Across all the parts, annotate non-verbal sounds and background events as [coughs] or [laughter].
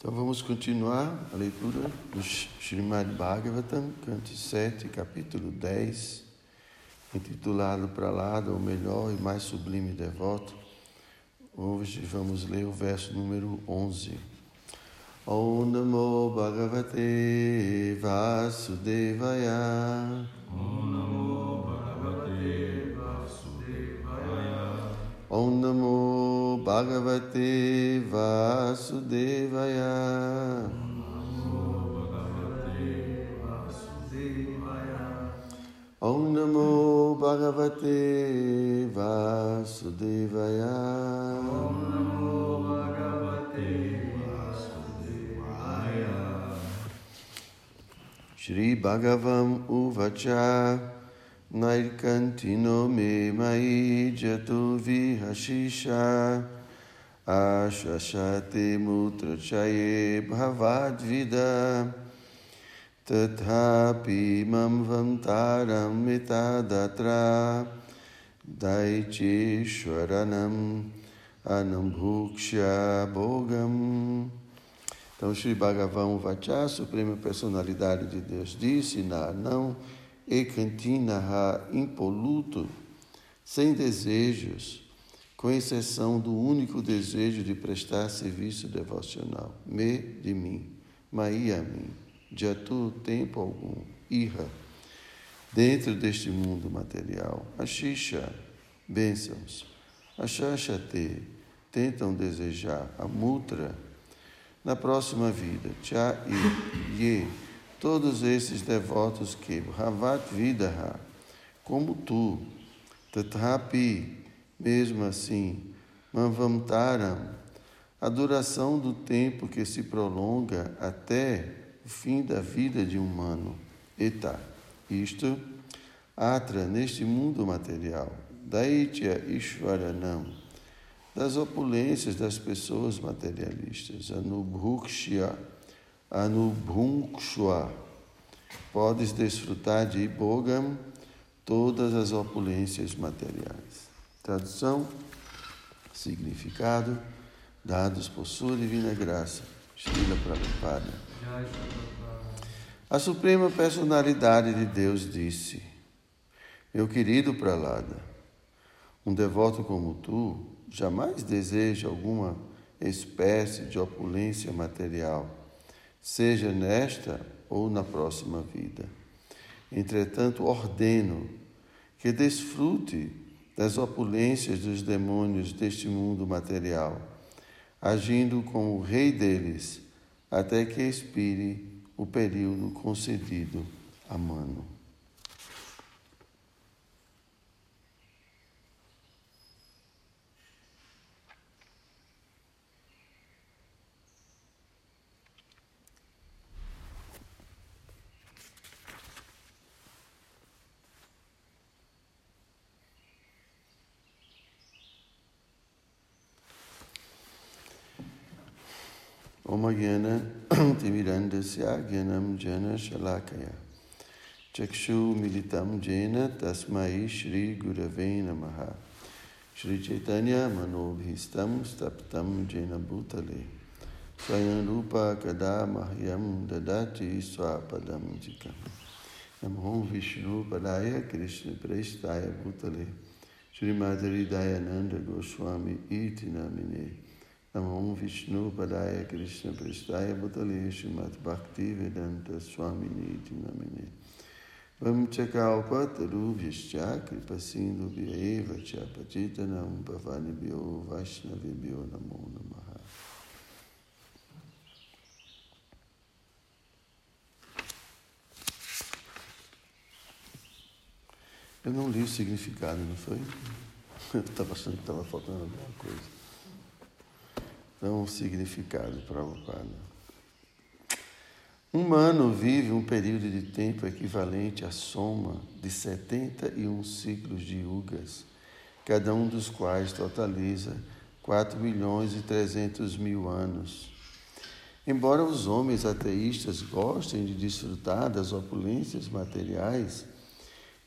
Então vamos continuar a leitura do Srimad Bhagavatam, canto 7, capítulo 10, intitulado lá o melhor e mais sublime devoto. Hoje vamos ler o verso número 11. Om Namo Bhagavate Vasudevaya. Om Vasudevaya. Om Namo Bhagavate Vasudevaya. Om Namo Bhagavate Vasudevaya. Om Nairkantino me mai jatu vihashisha Ashashate mutrachaye bhavad vida Tathapi mam vantaram mitadatra Daichishwaranam anambhuksha bhogam então, Sri Bhagavan Vacha, Suprema Personalidade de Deus, disse na não ekantinaha impoluto, sem desejos, com exceção do único desejo de prestar serviço devocional, me de mim, mai a mim, jatu tempo algum, irra, dentro deste mundo material, ashisha, bênçãos, ashashate, tentam desejar, a mutra, na próxima vida. Cha e Ye, todos esses devotos que Havat Vidaha, como tu, Tathapi, mesmo assim, Manvamtaram, a duração do tempo que se prolonga até o fim da vida de um humano. Eta, isto, Atra, neste mundo material. Daitya Ishvaranam, das opulências das pessoas materialistas. Anubhukshya, Anubhunksha. Podes desfrutar de Ibogam todas as opulências materiais. Tradução, significado, dados por sua divina graça. Srila Prabhupada. A Suprema Personalidade de Deus disse: Meu querido Pralada, um devoto como tu jamais deseja alguma espécie de opulência material, seja nesta ou na próxima vida. Entretanto, ordeno que desfrute das opulências dos demônios deste mundo material, agindo como o rei deles, até que expire o período concedido a mano. Omagena Timirandasya Gyanam Jana Shalakaya Chakshu Militam Jena Tasmai Shri Gurave Namaha Shri Chaitanya Manobhistam Staptam Jena Bhutale Swayam Rupa Kada Mahyam Dadati Swapadam Jikam Namo Vishnu Padaya Krishna Prestaya Bhutale Shri Madhuri Dayananda Goswami Iti Namine Namo Vishnu Padaya Krishna Prestaya Bhutale Srimat Bhakti Vedanta Swami Niti Namine Vam Chakalpa Tarubhyascha Kripa Sindhu Vyeva Cha Pachitanam Bhavani Bhyo Vaishnavi Bhyo Namo Namaha Eu não li o significado, não foi? [laughs] Estava achando que estava faltando alguma coisa. Então, o significado Prabhupada. Um humano vive um período de tempo equivalente à soma de 71 ciclos de yugas, cada um dos quais totaliza 4 milhões e 300 mil anos. Embora os homens ateístas gostem de desfrutar das opulências materiais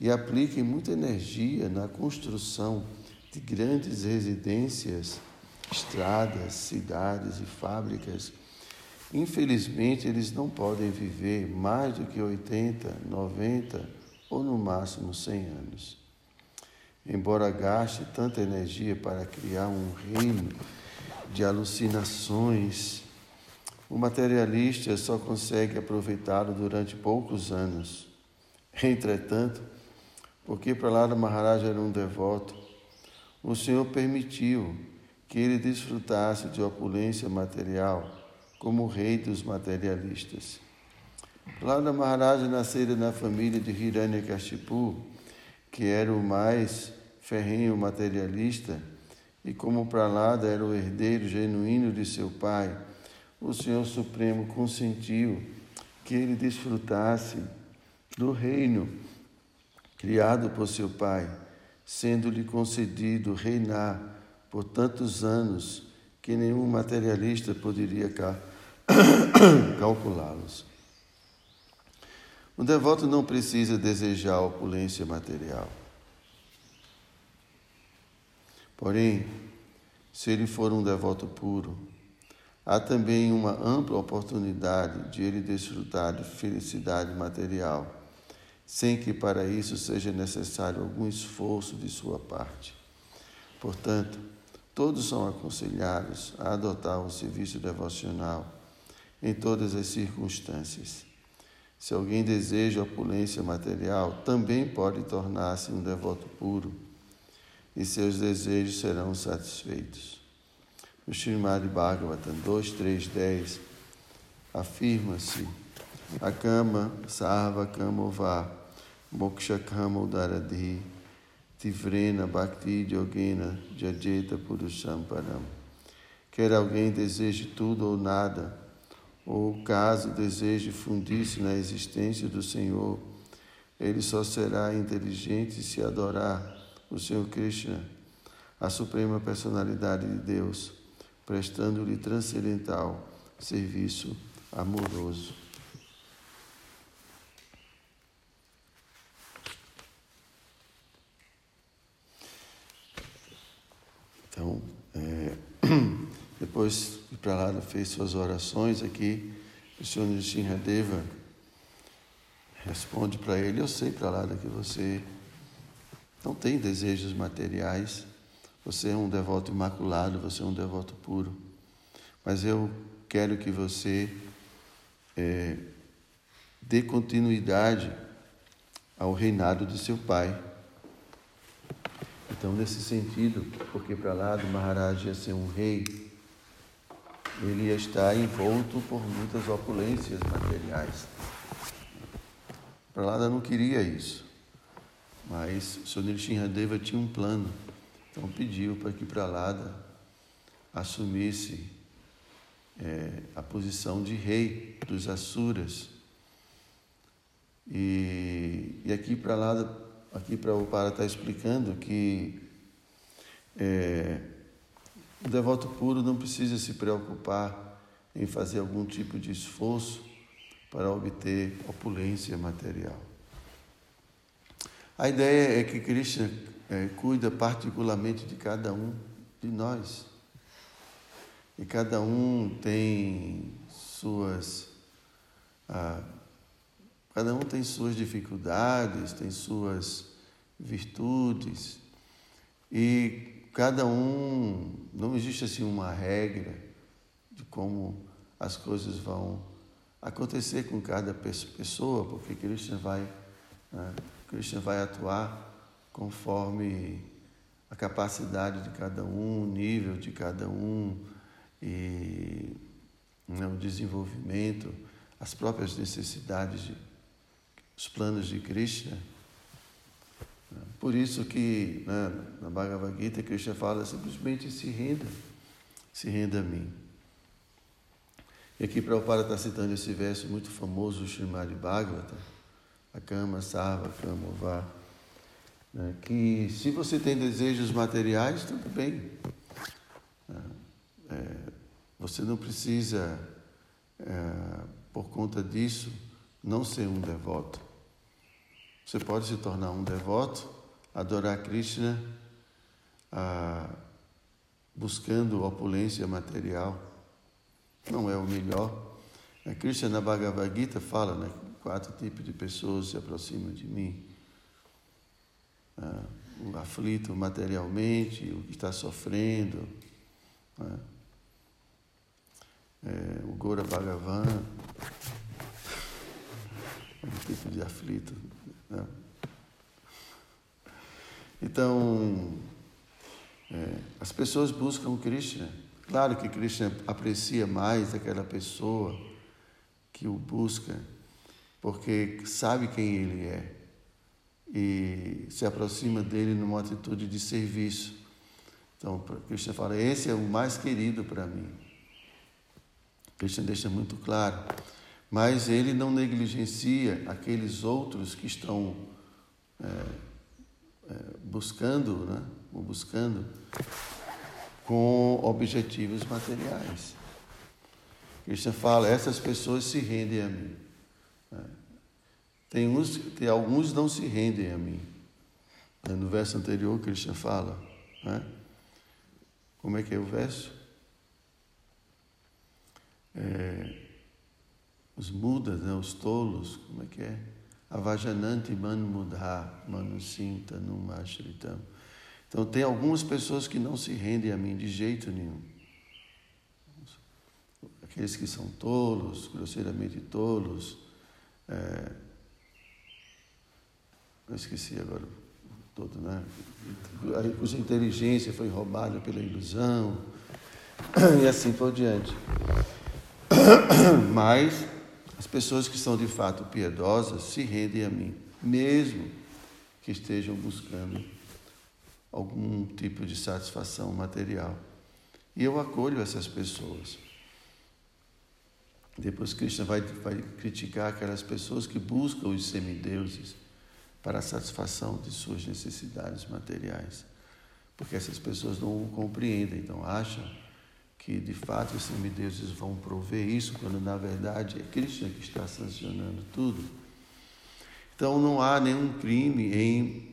e apliquem muita energia na construção de grandes residências, estradas, cidades e fábricas, Infelizmente, eles não podem viver mais do que 80, 90 ou no máximo 100 anos. Embora gaste tanta energia para criar um reino de alucinações, o materialista só consegue aproveitá-lo durante poucos anos. Entretanto, porque Prahlada Maharaj era um devoto, o Senhor permitiu que ele desfrutasse de opulência material como rei dos materialistas. Prahlada Maharaj nascera na família de Hiranyakashipu, que era o mais ferrenho materialista, e como Prahlada era o herdeiro genuíno de seu pai, o Senhor Supremo consentiu que ele desfrutasse do reino criado por seu pai, sendo-lhe concedido reinar por tantos anos que nenhum materialista poderia [coughs] calculá-los. O devoto não precisa desejar opulência material. Porém, se ele for um devoto puro, há também uma ampla oportunidade de ele desfrutar de felicidade material, sem que para isso seja necessário algum esforço de sua parte. Portanto, todos são aconselhados a adotar o serviço devocional em todas as circunstâncias. Se alguém deseja opulência material, também pode tornar-se um devoto puro e seus desejos serão satisfeitos. No Srimad Bhagavatam 2, 3, 10, afirma-se a kama sarva kamova moksha kama udaradhi tivrena bhakti yogena jajeta purusham param. Quer alguém deseje tudo ou nada, ou caso deseje fundir-se na existência do Senhor, ele só será inteligente se adorar o Senhor Krishna, a suprema personalidade de Deus, prestando-lhe transcendental serviço amoroso. Então, é, Prahlada fez suas orações aqui, o Senhor Nishinradeva responde para ele, eu sei, Prahlada, que você não tem desejos materiais. Você é um devoto imaculado, você é um devoto puro. Mas eu quero que você é, dê continuidade ao reinado de seu pai. Então, nesse sentido, porque para lá do Maharaj ia ser um rei, ele estar envolto por muitas opulências materiais. Pralada não queria isso. Mas o Sr. Tinha um plano, então pediu para que Pralada assumisse é, a posição de rei dos Asuras. E, e aqui Pralada, aqui Prabhupada está explicando que é, o devoto puro não precisa se preocupar em fazer algum tipo de esforço para obter opulência material. A ideia é que Krishna é, cuida particularmente de cada um de nós. E cada um tem suas. Ah, cada um tem suas dificuldades, tem suas virtudes. E cada um. Não existe assim uma regra de como as coisas vão acontecer com cada pessoa, porque Krishna vai. Ah, Krishna vai atuar conforme a capacidade de cada um, o nível de cada um e né, o desenvolvimento, as próprias necessidades, de, os planos de Krishna. Por isso que né, na Bhagavad Gita Krishna fala simplesmente se renda, se renda a mim. E aqui Prabhupada está citando esse verso muito famoso do Srimad Bhagavatam, a cama, sarva, cama, vá. Né? Que se você tem desejos materiais, tudo bem. Né? É, você não precisa, é, por conta disso, não ser um devoto. Você pode se tornar um devoto, adorar Krishna, ah, buscando opulência material. Não é o melhor, A Krishna na Bhagavad Gita fala, né? Quatro tipos de pessoas se aproximam de mim. Ah, o aflito materialmente, o que está sofrendo, né? é, o Gora Bhagavan, um tipo de aflito. Né? Então, é, as pessoas buscam Krishna. Claro que Krishna aprecia mais aquela pessoa que o busca, porque sabe quem ele é e se aproxima dele numa atitude de serviço. Então, Krishna fala: esse é o mais querido para mim. Krishna deixa muito claro. Mas ele não negligencia aqueles outros que estão é, buscando, né? buscando com objetivos materiais. Krishna fala: essas pessoas se rendem a mim. Tem, uns, tem alguns não se rendem a mim. No verso anterior, Krishna fala. Né? Como é que é o verso? É, os mudas, né, os tolos, como é que é? Avajananti mudha manusinta numashritam. Então, tem algumas pessoas que não se rendem a mim de jeito nenhum. Aqueles que são tolos, grosseiramente tolos, é, eu esqueci agora todo, né? Cuja inteligência foi roubada pela ilusão [coughs] e assim por diante. [coughs] Mas as pessoas que são de fato piedosas se rendem a mim, mesmo que estejam buscando algum tipo de satisfação material. E eu acolho essas pessoas. Depois Krishna vai, vai criticar aquelas pessoas que buscam os semideuses para a satisfação de suas necessidades materiais. Porque essas pessoas não o compreendem, então acham que de fato os semideuses vão prover isso, quando na verdade é Krishna que está sancionando tudo. Então não há nenhum crime em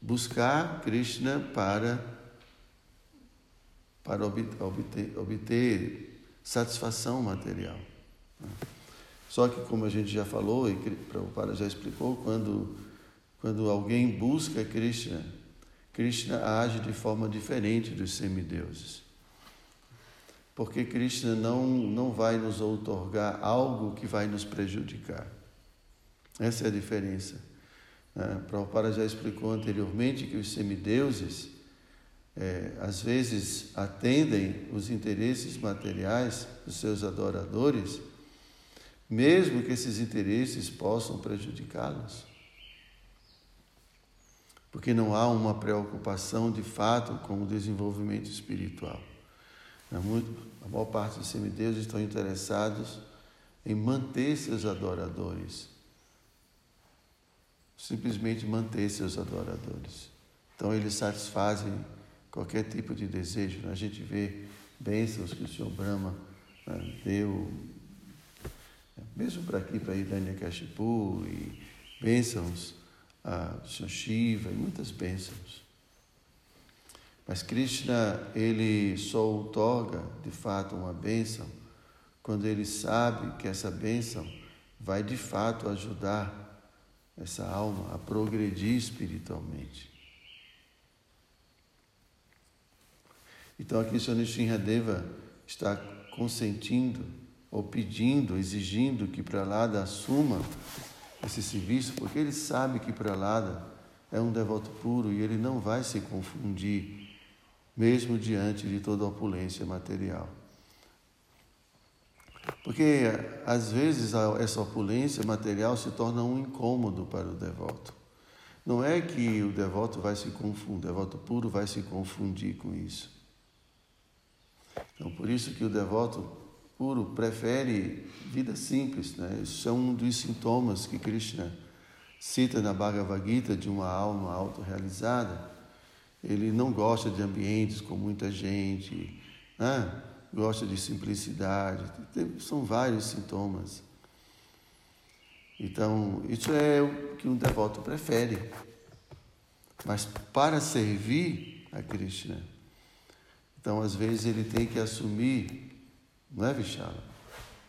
buscar Krishna para, para obter, obter satisfação material. Só que, como a gente já falou e Prabhupada já explicou, quando quando alguém busca Krishna, Krishna age de forma diferente dos semideuses. Porque Krishna não, não vai nos outorgar algo que vai nos prejudicar. Essa é a diferença. É, Prabhupada já explicou anteriormente que os semideuses, é, às vezes, atendem os interesses materiais dos seus adoradores, mesmo que esses interesses possam prejudicá-los porque não há uma preocupação de fato com o desenvolvimento espiritual. É a maior parte dos semideuses estão interessados em manter seus adoradores, simplesmente manter seus adoradores. Então eles satisfazem qualquer tipo de desejo. Né? A gente vê bênçãos que o Senhor Brahma né, deu, mesmo para aqui, para Hiranyakashipu, e bênçãos a Sr. Shiva e muitas bênçãos. Mas Krishna, ele só outorga de fato uma bênção quando ele sabe que essa bênção vai de fato ajudar essa alma a progredir espiritualmente. Então aqui Sr. Deva está consentindo ou pedindo, exigindo que Pralada assuma esse serviço, porque ele sabe que Pralada é um devoto puro e ele não vai se confundir, mesmo diante de toda opulência material. Porque às vezes essa opulência material se torna um incômodo para o devoto. Não é que o devoto vai se confundir, o devoto puro vai se confundir com isso. Então, por isso que o devoto puro prefere vida simples. Né? Isso é um dos sintomas que Krishna cita na Bhagavad Gita de uma alma autorrealizada. Ele não gosta de ambientes com muita gente, né? gosta de simplicidade. São vários sintomas. Então, isso é o que um devoto prefere. Mas para servir a Krishna, então às vezes ele tem que assumir não é, Vichala?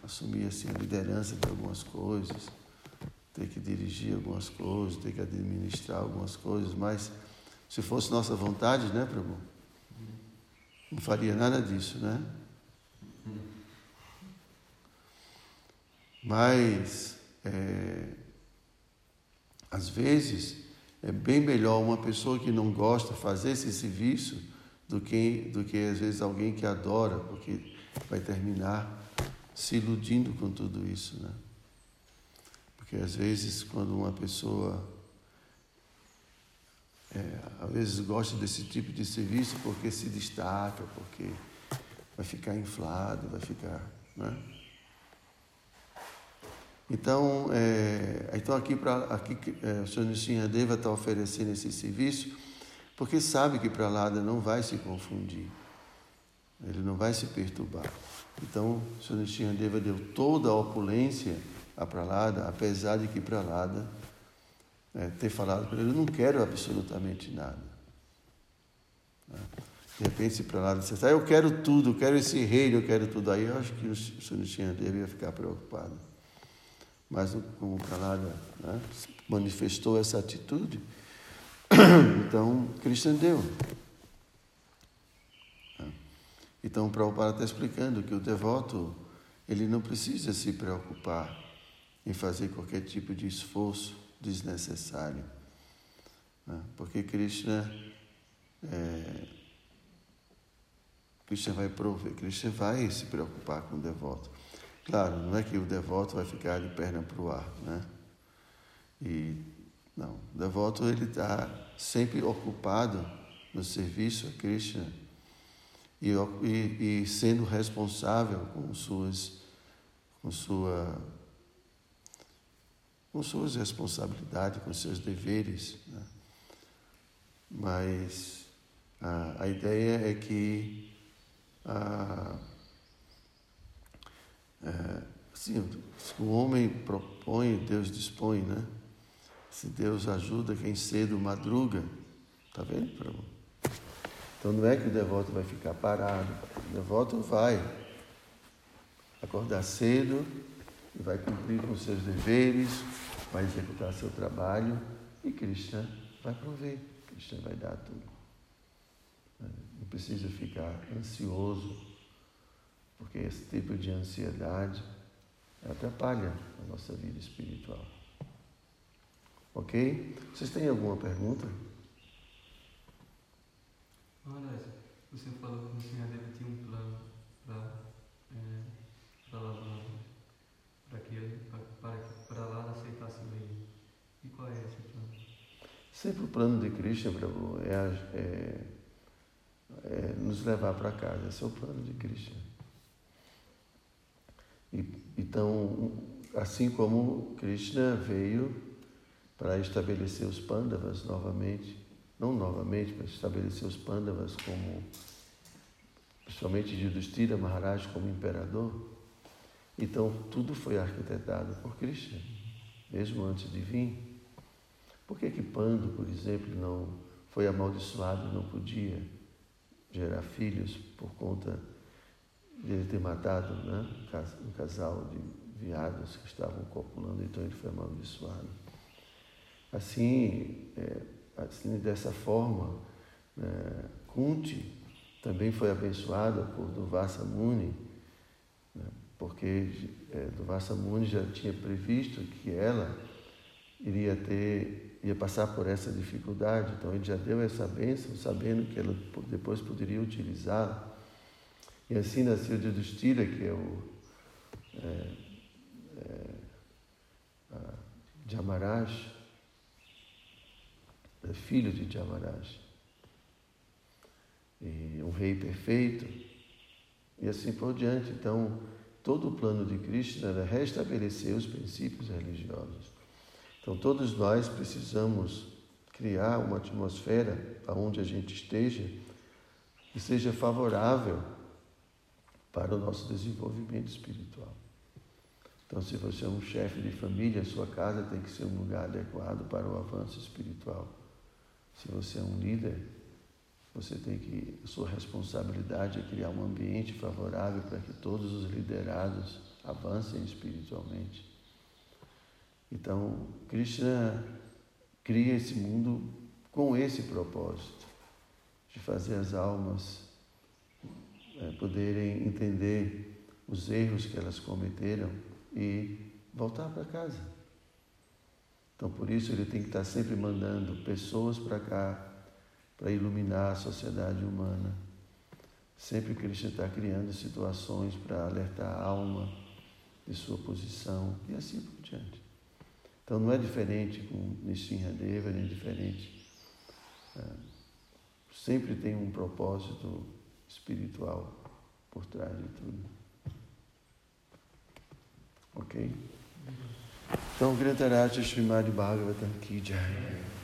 assumir assim a liderança de algumas coisas, ter que dirigir algumas coisas, ter que administrar algumas coisas, mas se fosse nossa vontade, né, Prabhu? Não faria nada disso, né? Mas, é, às vezes, é bem melhor uma pessoa que não gosta fazer esse serviço do que, do que às vezes alguém que adora, porque vai terminar se iludindo com tudo isso, né? Porque às vezes quando uma pessoa é, às vezes gosta desse tipo de serviço porque se destaca, porque vai ficar inflado, vai ficar, né? Então, é, então aqui, pra, aqui é, o Senhor Nishinradeva está oferecendo esse serviço porque sabe que Pralada não vai se confundir, ele não vai se perturbar. Então, o Senhor Nishinradeva deu toda a opulência a Pralada, apesar de que Pralada é, ter falado para ele, eu não quero absolutamente nada. Né? De repente, se Pralada dissesse, ah, eu quero tudo, eu quero esse reino, eu quero tudo, aí eu acho que o Senhor Nishinradeva ia ficar preocupado. Mas como Pralada né, manifestou essa atitude, [coughs] então Krishna deu. Então, o Prabhupada está explicando que o devoto ele não precisa se preocupar em fazer qualquer tipo de esforço desnecessário. Né? Porque Krishna, é, Krishna vai prover, Krishna vai se preocupar com o devoto. Claro, não é que o devoto vai ficar de perna para o ar, né? E não, o devoto ele está sempre ocupado no serviço a Krishna e, e, e sendo responsável com suas, com sua, com suas responsabilidades, com seus deveres. Né? Mas a, a ideia é que a, é, assim, o homem propõe, Deus dispõe, né? Se Deus ajuda quem cedo madruga, tá vendo? Então não é que o devoto vai ficar parado, o devoto vai acordar cedo e vai cumprir com seus deveres, vai executar seu trabalho e Krishna vai prover, Krishna vai dar tudo. Não precisa ficar ansioso, porque esse tipo de ansiedade atrapalha a nossa vida espiritual. Ok? Vocês têm alguma pergunta? Maharaj, você falou que o senhor deve ter um plano para é, lavar, para que ele, para, para lá aceitasse o rei. E qual é esse plano? Sempre o plano de Krishna, Prabhu, é, é, é nos levar para casa. Esse é o plano de Krishna. E, então, assim como Krishna veio para estabelecer os Pandavas novamente, não novamente, mas estabelecer os Pandavas como, principalmente Yudhishthira Maharaj como imperador. Então, tudo foi arquitetado por Krishna, mesmo antes de vir. Por que que Pando, por exemplo, não foi amaldiçoado e não podia gerar filhos por conta de ele ter matado né, um casal de viados que estavam copulando, então ele foi amaldiçoado. Assim, é, assim, dessa forma, né, Kunti também foi abençoada por Duvasa Muni, né, porque é, Duvasa Muni já tinha previsto que ela iria ter, ia passar por essa dificuldade, então ele já deu essa bênção, sabendo que ela depois poderia utilizá-la. E assim nasceu Yudhishthira, que é o é, é, Jamaraj, é filho de Jamaraj. E um rei perfeito, e assim por diante. Então, todo o plano de Krishna era restabelecer os princípios religiosos. Então, todos nós precisamos criar uma atmosfera aonde a gente esteja que seja favorável para o nosso desenvolvimento espiritual. Então, se você é um chefe de família, sua casa tem que ser um lugar adequado para o avanço espiritual. Se você é um líder, Você tem que, sua responsabilidade é criar um ambiente favorável para que todos os liderados avancem espiritualmente. Então, Krishna cria esse mundo com esse propósito, de fazer as almas é, poderem entender os erros que elas cometeram e voltar para casa. Então, por isso, ele tem que estar sempre mandando pessoas para cá para iluminar a sociedade humana. Sempre Krishna está criando situações para alertar a alma de sua posição e assim por diante. Então não é diferente com Nishinradeva, nem diferente. É, sempre tem um propósito espiritual por trás de tudo. Ok? Então, Grantaraj Srimad Bhagavatam Ki Jai.